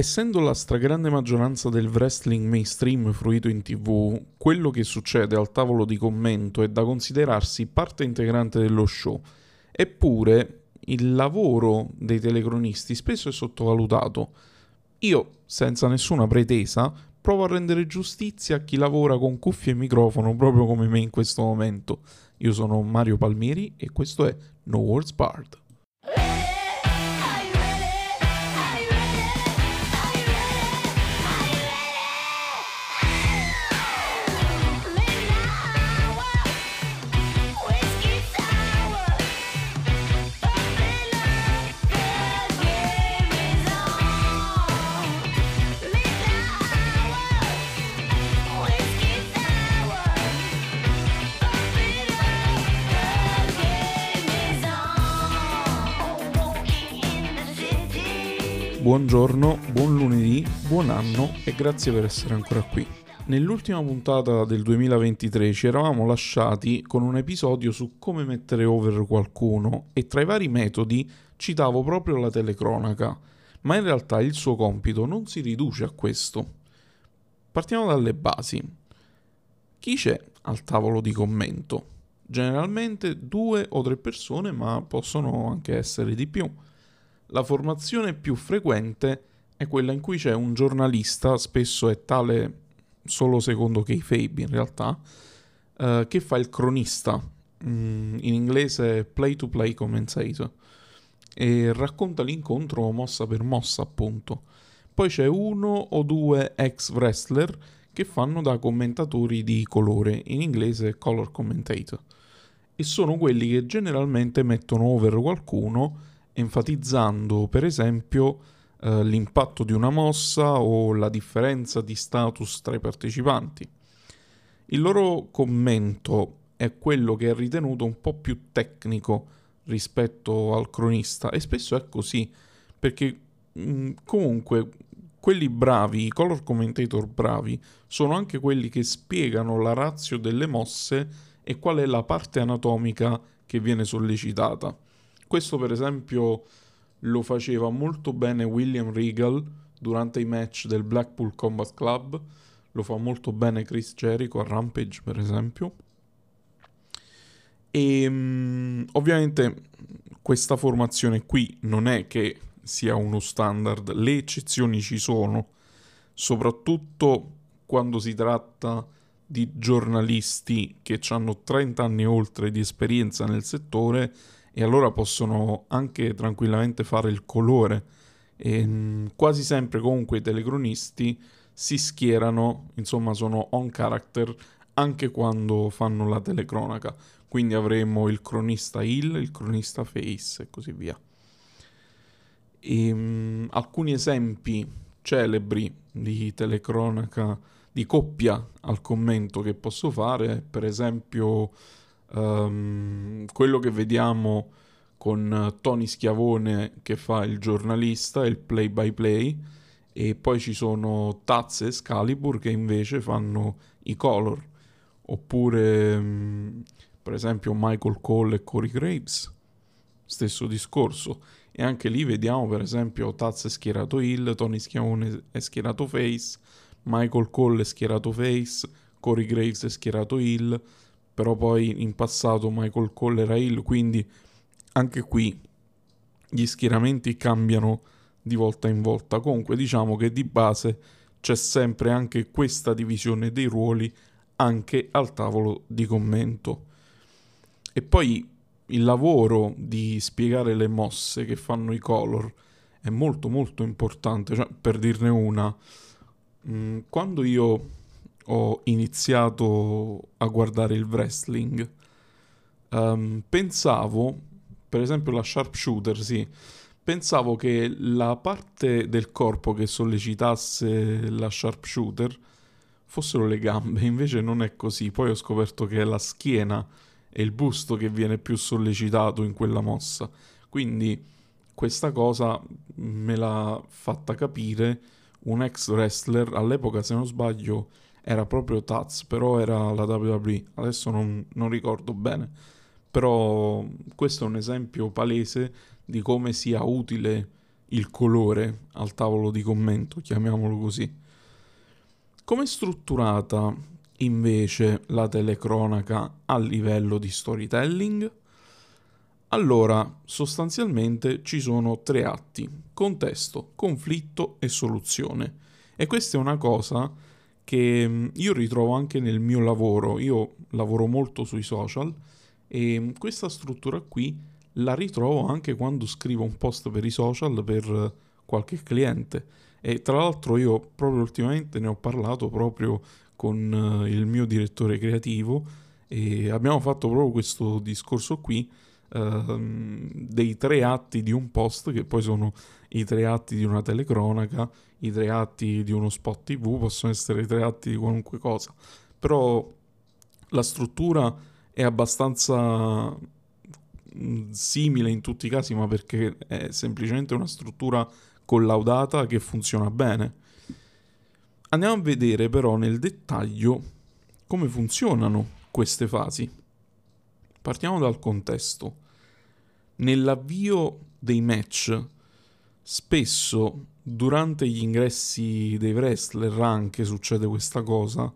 Essendo la stragrande maggioranza del wrestling mainstream fruito in tv, quello che succede al tavolo di commento è da considerarsi parte integrante dello show. Eppure, il lavoro dei telecronisti spesso è sottovalutato. Io, senza nessuna pretesa, provo a rendere giustizia a chi lavora con cuffie e microfono proprio come me in questo momento. Io sono Mario Palmieri e questo è No Words Barred. Buongiorno, buon lunedì, buon anno e grazie per essere ancora qui. Nell'ultima puntata del 2023 ci eravamo lasciati con un episodio su come mettere over qualcuno e tra i vari metodi citavo proprio la telecronaca, ma in realtà il suo compito non si riduce a questo. Partiamo dalle basi. Chi c'è al tavolo di commento? Generalmente due o tre persone, ma possono anche essere di più. La formazione più frequente è quella in cui c'è un giornalista, spesso è tale solo secondo Kayfabe in realtà, uh, che fa il cronista, mm, in inglese play to play commentator, e racconta l'incontro mossa per mossa appunto. Poi c'è uno o due ex wrestler che fanno da commentatori di colore, in inglese color commentator, e sono quelli che generalmente mettono over qualcuno enfatizzando per esempio eh, l'impatto di una mossa o la differenza di status tra i partecipanti. Il loro commento è quello che è ritenuto un po' più tecnico rispetto al cronista e spesso è così perché mh, mm, comunque quelli bravi, i color commentator bravi, sono anche quelli che spiegano la razio delle mosse e qual è la parte anatomica che viene sollecitata. Questo per esempio lo faceva molto bene William Regal durante i match del Blackpool Combat Club, lo fa molto bene Chris Jericho a Rampage per esempio. E um, ovviamente questa formazione qui non è che sia uno standard, le eccezioni ci sono, soprattutto quando si tratta di giornalisti che hanno 30 anni oltre di esperienza nel settore e allora possono anche tranquillamente fare il colore. E, mm, quasi sempre comunque i telecronisti si schierano, insomma sono on character anche quando fanno la telecronaca. Quindi avremo il cronista Hill, il cronista Face e così via. E, um, alcuni esempi celebri di telecronaca di coppia al commento che posso fare, per esempio Um, quello che vediamo con Tony Schiavone che fa il giornalista, il play by play, e poi ci sono Taz e Scalibur che invece fanno i color, oppure um, per esempio Michael Cole e Corey Graves, stesso discorso. E anche lì vediamo per esempio Taz è schierato Hill, Tony Schiavone è schierato Face, Michael Cole è schierato Face, Corey Graves è schierato Hill, però poi in passato Michael Cole era Hill, quindi anche qui gli schieramenti cambiano di volta in volta. Comunque diciamo che di base c'è sempre anche questa divisione dei ruoli anche al tavolo di commento. E poi il lavoro di spiegare le mosse che fanno i color è molto molto importante, cioè, per dirne una, mm, quando io ho iniziato a guardare il wrestling, um, pensavo, per esempio la sharpshooter, sì, pensavo che la parte del corpo che sollecitasse la sharpshooter fossero le gambe, invece non è così. Poi ho scoperto che è la schiena e il busto che viene più sollecitato in quella mossa. Quindi questa cosa me l'ha fatta capire un ex wrestler, all'epoca se non sbaglio era proprio Taz, però era la WWE, adesso non, non ricordo bene. Però questo è un esempio palese di come sia utile il colore al tavolo di commento, chiamiamolo così. Come è strutturata invece la telecronaca a livello di storytelling? Allora, sostanzialmente ci sono tre atti, contesto, conflitto e soluzione. E questa è una cosa che mm, io ritrovo anche nel mio lavoro. Io lavoro molto sui social e questa struttura qui la ritrovo anche quando scrivo un post per i social per qualche cliente. E tra l'altro io proprio ultimamente ne ho parlato proprio con eh, il mio direttore creativo e abbiamo fatto proprio questo discorso qui Uh, dei tre atti di un post, che poi sono i tre atti di una telecronaca, i tre atti di uno spot TV, possono essere i tre atti di qualunque cosa. Però la struttura è abbastanza mm, simile in tutti i casi, ma perché è semplicemente una struttura collaudata che funziona bene. Andiamo a vedere però nel dettaglio come funzionano queste fasi. Partiamo dal contesto. Nell'avvio dei match, spesso durante gli ingressi dei wrestler anche succede questa cosa,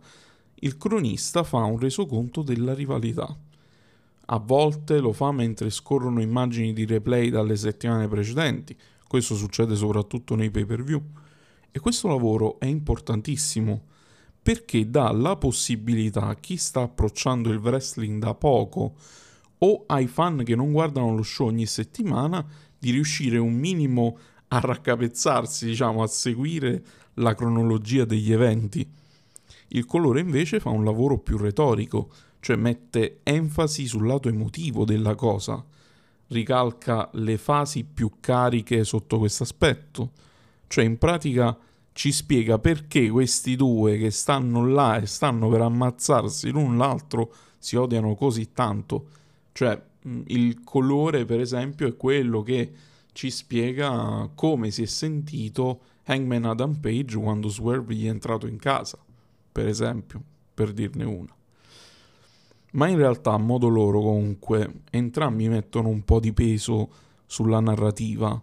il cronista fa un resoconto della rivalità. A volte lo fa mentre scorrono immagini di replay dalle settimane precedenti, questo succede soprattutto nei pay per view e questo lavoro è importantissimo perché dà la possibilità a chi sta approcciando il wrestling da poco o ai fan che non guardano lo show ogni settimana di riuscire un minimo raccapezzarsi, diciamo, a seguire la cronologia degli eventi. Il colore invece fa un lavoro più retorico, cioè mette enfasi sul lato emotivo della cosa, ricalca le fasi più cariche sotto questo aspetto cioè in pratica ci spiega perché questi due che stanno là e stanno per ammazzarsi l'un l'altro si odiano così tanto. Cioè il colore per esempio è quello che ci spiega come si è sentito Hangman Adam Page quando Swerve gli è entrato in casa, per esempio, per dirne una. Ma in realtà a modo loro comunque entrambi mettono un po' di peso sulla narrativa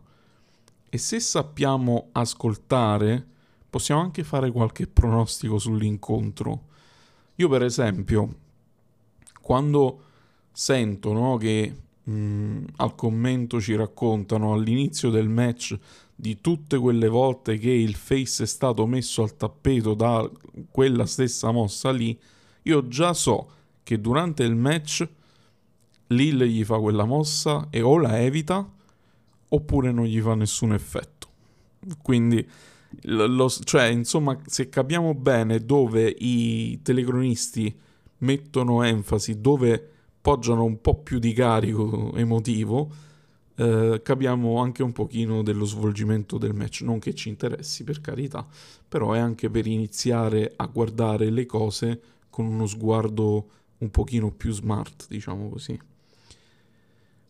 e se sappiamo ascoltare, possiamo anche fare qualche pronostico sull'incontro. Io per esempio, quando sento no, che mh, mm, al commento ci raccontano all'inizio del match di tutte quelle volte che il face è stato messo al tappeto da quella stessa mossa lì, io già so che durante il match Lil gli fa quella mossa e o la evita oppure non gli fa nessun effetto. Quindi, lo, cioè, insomma, se capiamo bene dove i telecronisti mettono enfasi, dove poggiano un po' più di carico emotivo, eh, capiamo anche un pochino dello svolgimento del match. Non che ci interessi, per carità, però è anche per iniziare a guardare le cose con uno sguardo un pochino più smart, diciamo così.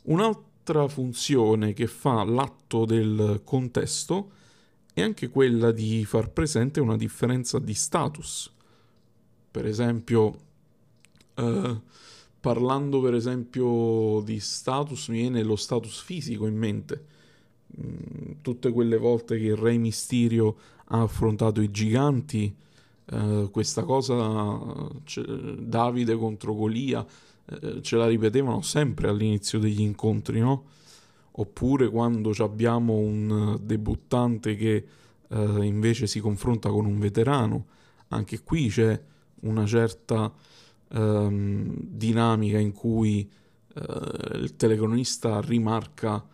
Un'altra funzione che fa l'atto del contesto è anche quella di far presente una differenza di status. Per esempio, eh, parlando per esempio di status, mi viene lo status fisico in mente. Mm, tutte quelle volte che il Re Mysterio ha affrontato i giganti, eh, questa cosa, cioè, Davide contro Golia, eh, ce la ripetevano sempre all'inizio degli incontri, no? Oppure quando abbiamo un debuttante che eh, invece si confronta con un veterano, anche qui c'è una certa ehm, dinamica in cui eh, il telecronista rimarca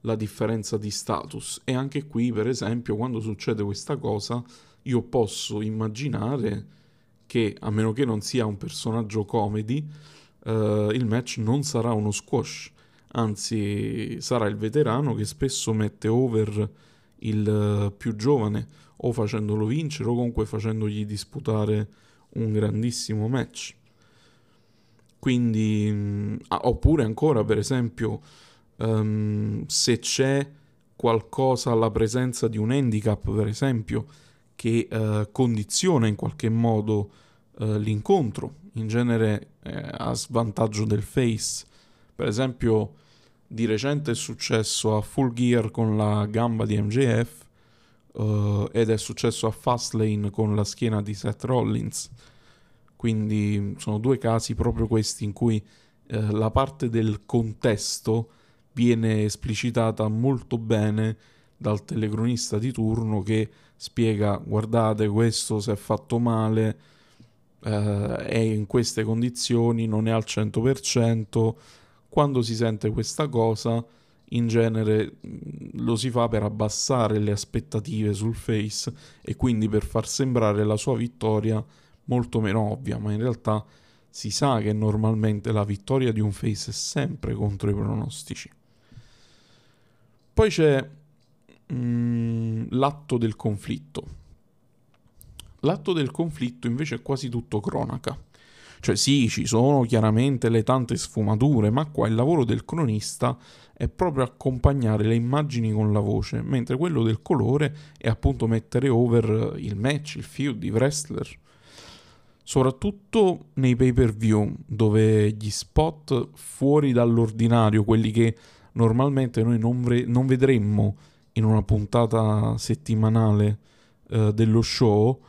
la differenza di status e anche qui per esempio quando succede questa cosa io posso immaginare che a meno che non sia un personaggio comedy uh, il match non sarà uno squash, anzi sarà il veterano che spesso mette over il uh, più giovane o facendolo vincere o comunque facendogli disputare un grandissimo match. Quindi, ah, oppure ancora, per esempio, um, se c'è qualcosa alla presenza di un handicap, per esempio, che uh, condiziona in qualche modo uh, l'incontro, in genere eh, a svantaggio del face. Per esempio, di recente è successo a Full Gear con la gamba di MJF uh, ed è successo a Fastlane con la schiena di Seth Rollins. Quindi sono due casi proprio questi in cui uh, la parte del contesto viene esplicitata molto bene dal telecronista di turno che spiega guardate questo si è fatto male eh, è in queste condizioni non è al 100% quando si sente questa cosa in genere lo si fa per abbassare le aspettative sul face e quindi per far sembrare la sua vittoria molto meno ovvia, ma in realtà si sa che normalmente la vittoria di un face è sempre contro i pronostici. Poi c'è mm, l'atto del conflitto. L'atto del conflitto invece è quasi tutto cronaca. Cioè sì, ci sono chiaramente le tante sfumature, ma qua il lavoro del cronista è proprio accompagnare le immagini con la voce, mentre quello del colore è appunto mettere over il match, il feud, i wrestler. Soprattutto nei pay per view, dove gli spot fuori dall'ordinario, quelli che normalmente noi non, vre- non vedremmo in una puntata settimanale uh, dello show,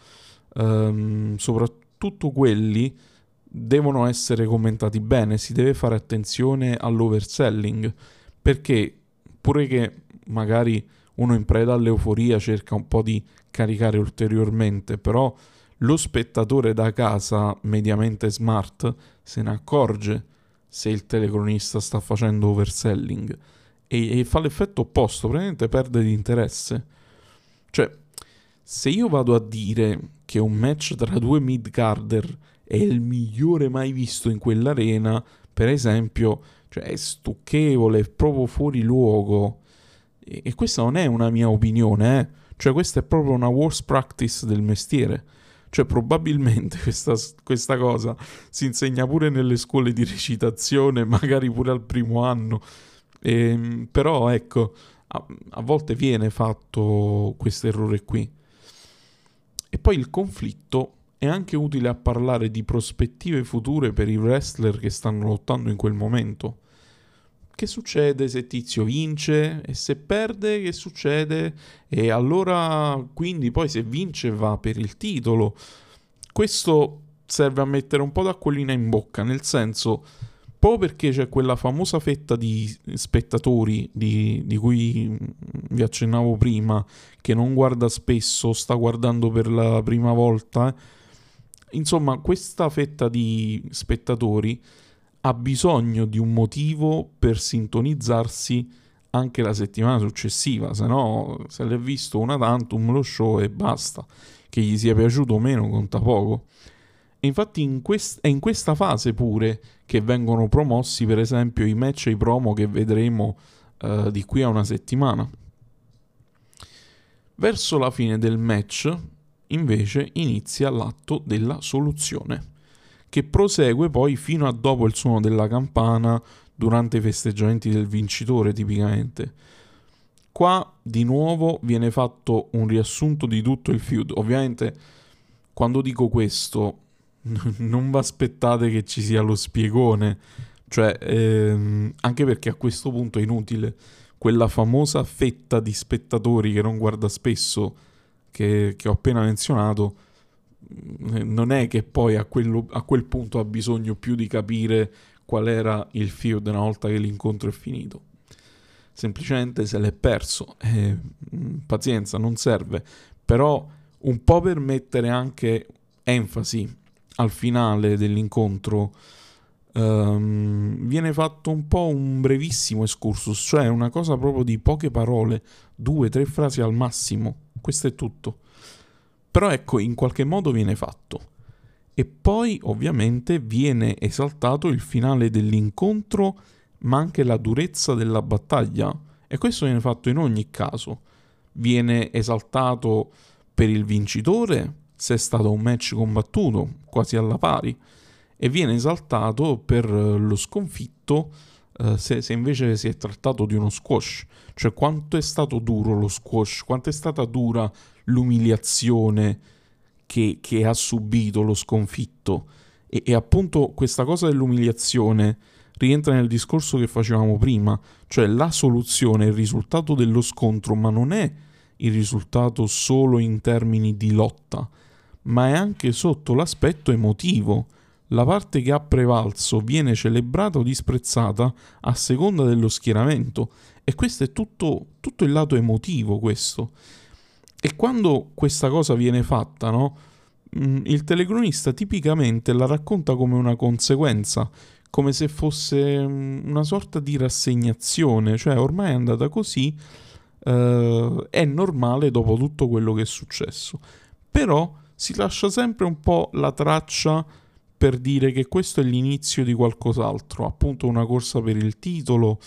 um, soprattutto quelli devono essere commentati bene, si deve fare attenzione all'overselling, perché pure che magari uno in preda all'euforia cerca un po' di caricare ulteriormente, però lo spettatore da casa mediamente smart se ne accorge se il telecronista sta facendo overselling e, e fa l'effetto opposto, praticamente perde di interesse. Cioè, se io vado a dire che un match tra due mid-carder è il migliore mai visto in quell'arena, per esempio, cioè è stucchevole, è proprio fuori luogo. E, e questa non è una mia opinione, eh. Cioè questa è proprio una worst practice del mestiere. Cioè probabilmente questa, questa cosa si insegna pure nelle scuole di recitazione, magari pure al primo anno. E, ehm, però ecco, a, a volte viene fatto questo errore qui. E poi il conflitto è anche utile a parlare di prospettive future per i wrestler che stanno lottando in quel momento. Che succede se Tizio vince e se perde che succede? E allora quindi poi se vince va per il titolo. Questo serve a mettere un po' d'acquolina in bocca, nel senso proprio perché c'è quella famosa fetta di spettatori di, di, cui vi accennavo prima, che non guarda spesso, sta guardando per la prima volta, Insomma, questa fetta di spettatori ha bisogno di un motivo per sintonizzarsi anche la settimana successiva, se no se l'è visto una tantum lo show e basta, che gli sia piaciuto o meno conta poco. E infatti in quest- è in questa fase pure che vengono promossi per esempio i match e i promo che vedremo uh, di qui a una settimana. Verso la fine del match invece inizia l'atto della soluzione, che prosegue poi fino a dopo il suono della campana durante i festeggiamenti del vincitore tipicamente. Qua di nuovo viene fatto un riassunto di tutto il feud. Ovviamente quando dico questo non vi aspettate che ci sia lo spiegone, cioè ehm, anche perché a questo punto è inutile quella famosa fetta di spettatori che non guarda spesso che, che ho appena menzionato, non è che poi a, quello, a, quel punto ha bisogno più di capire qual era il feud una volta che l'incontro è finito. Semplicemente se l'è perso. Eh, mm, pazienza, non serve. Però un po' per mettere anche enfasi al finale dell'incontro um, viene fatto un po' un brevissimo excursus, cioè una cosa proprio di poche parole, due, tre frasi al massimo questo è tutto. Però ecco, in qualche modo viene fatto. E poi ovviamente viene esaltato il finale dell'incontro, ma anche la durezza della battaglia. E questo viene fatto in ogni caso. Viene esaltato per il vincitore, se è stato un match combattuto, quasi alla pari, e viene esaltato per lo sconfitto eh, se, se, invece si è trattato di uno squash, cioè quanto è stato duro lo squash, quanto è stata dura l'umiliazione che, che ha subito lo sconfitto. E, e, appunto questa cosa dell'umiliazione rientra nel discorso che facevamo prima, cioè la soluzione il risultato dello scontro, ma non è il risultato solo in termini di lotta, ma è anche sotto l'aspetto emotivo. La parte che ha prevalso viene celebrata o disprezzata a seconda dello schieramento e questo è tutto, tutto il lato emotivo questo. E quando questa cosa viene fatta, no? Mm, il telecronista tipicamente la racconta come una conseguenza, come se fosse mm, una sorta di rassegnazione, cioè ormai è andata così, eh, è normale dopo tutto quello che è successo. Però si lascia sempre un po' la traccia per dire che questo è l'inizio di qualcos'altro, appunto una corsa per il titolo,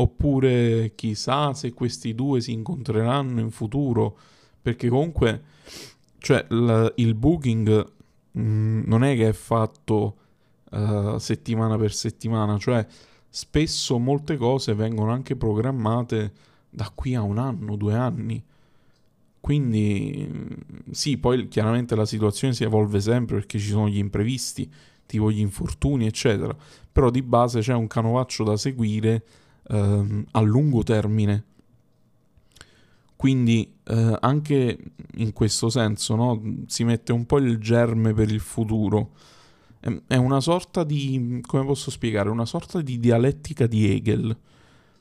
oppure chissà se questi due si incontreranno in futuro, perché comunque cioè l- il booking mh, mm, non è che è fatto uh, settimana per settimana, cioè spesso molte cose vengono anche programmate da qui a un anno, due anni. Quindi sì, poi chiaramente la situazione si evolve sempre perché ci sono gli imprevisti, tipo gli infortuni, eccetera. Però di base c'è un canovaccio da seguire ehm, a lungo termine. Quindi eh, anche in questo senso no, si mette un po' il germe per il futuro. È una sorta di, come posso spiegare, una sorta di dialettica di Hegel.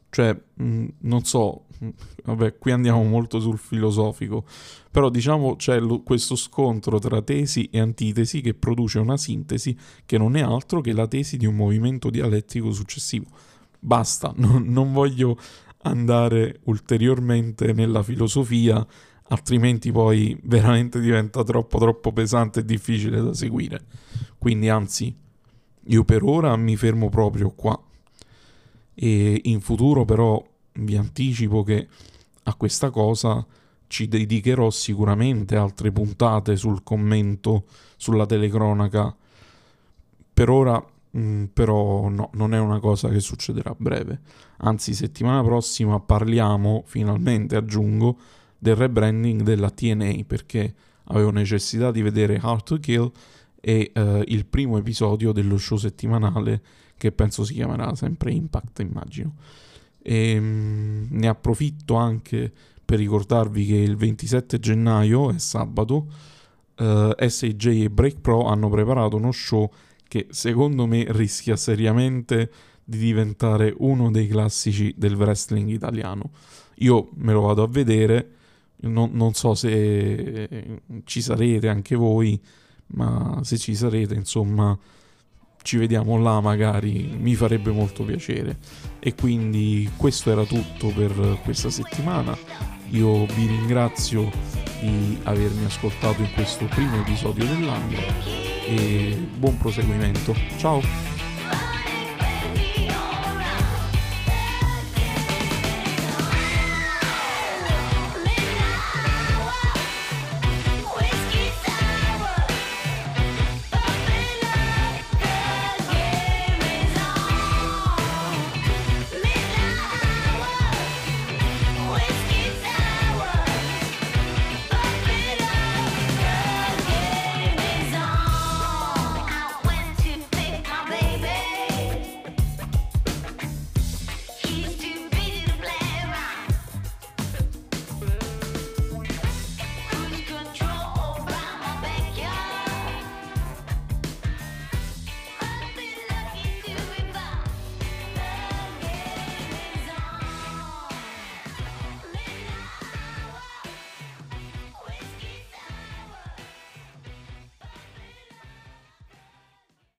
Cioè, mh, non so, vabbè, qui andiamo molto sul filosofico, però diciamo c'è lo, questo scontro tra tesi e antitesi che produce una sintesi che non è altro che la tesi di un movimento dialettico successivo. Basta, non, non voglio andare ulteriormente nella filosofia, altrimenti poi veramente diventa troppo troppo pesante e difficile da seguire. Quindi anzi, io per ora mi fermo proprio qua. E in futuro però vi anticipo che a questa cosa ci dedicherò sicuramente altre puntate sul commento sulla telecronaca. Per ora Mm, però no, non è una cosa che succederà a breve. Anzi, settimana prossima parliamo, finalmente aggiungo, del rebranding della TNA perché avevo necessità di vedere Hard to Kill e uh, il primo episodio dello show settimanale che penso si chiamerà sempre Impact, immagino. E um, ne approfitto anche per ricordarvi che il 27 gennaio, è sabato, uh, eh, SJ e Break Pro hanno preparato uno show che secondo me rischia seriamente di diventare uno dei classici del wrestling italiano. Io me lo vado a vedere, non, non so se ci sarete anche voi, ma se ci sarete, insomma, ci vediamo là magari, mi farebbe molto piacere. E quindi questo era tutto per questa settimana. Io vi ringrazio di avermi ascoltato in questo primo episodio dell'anno e buon proseguimento. Ciao!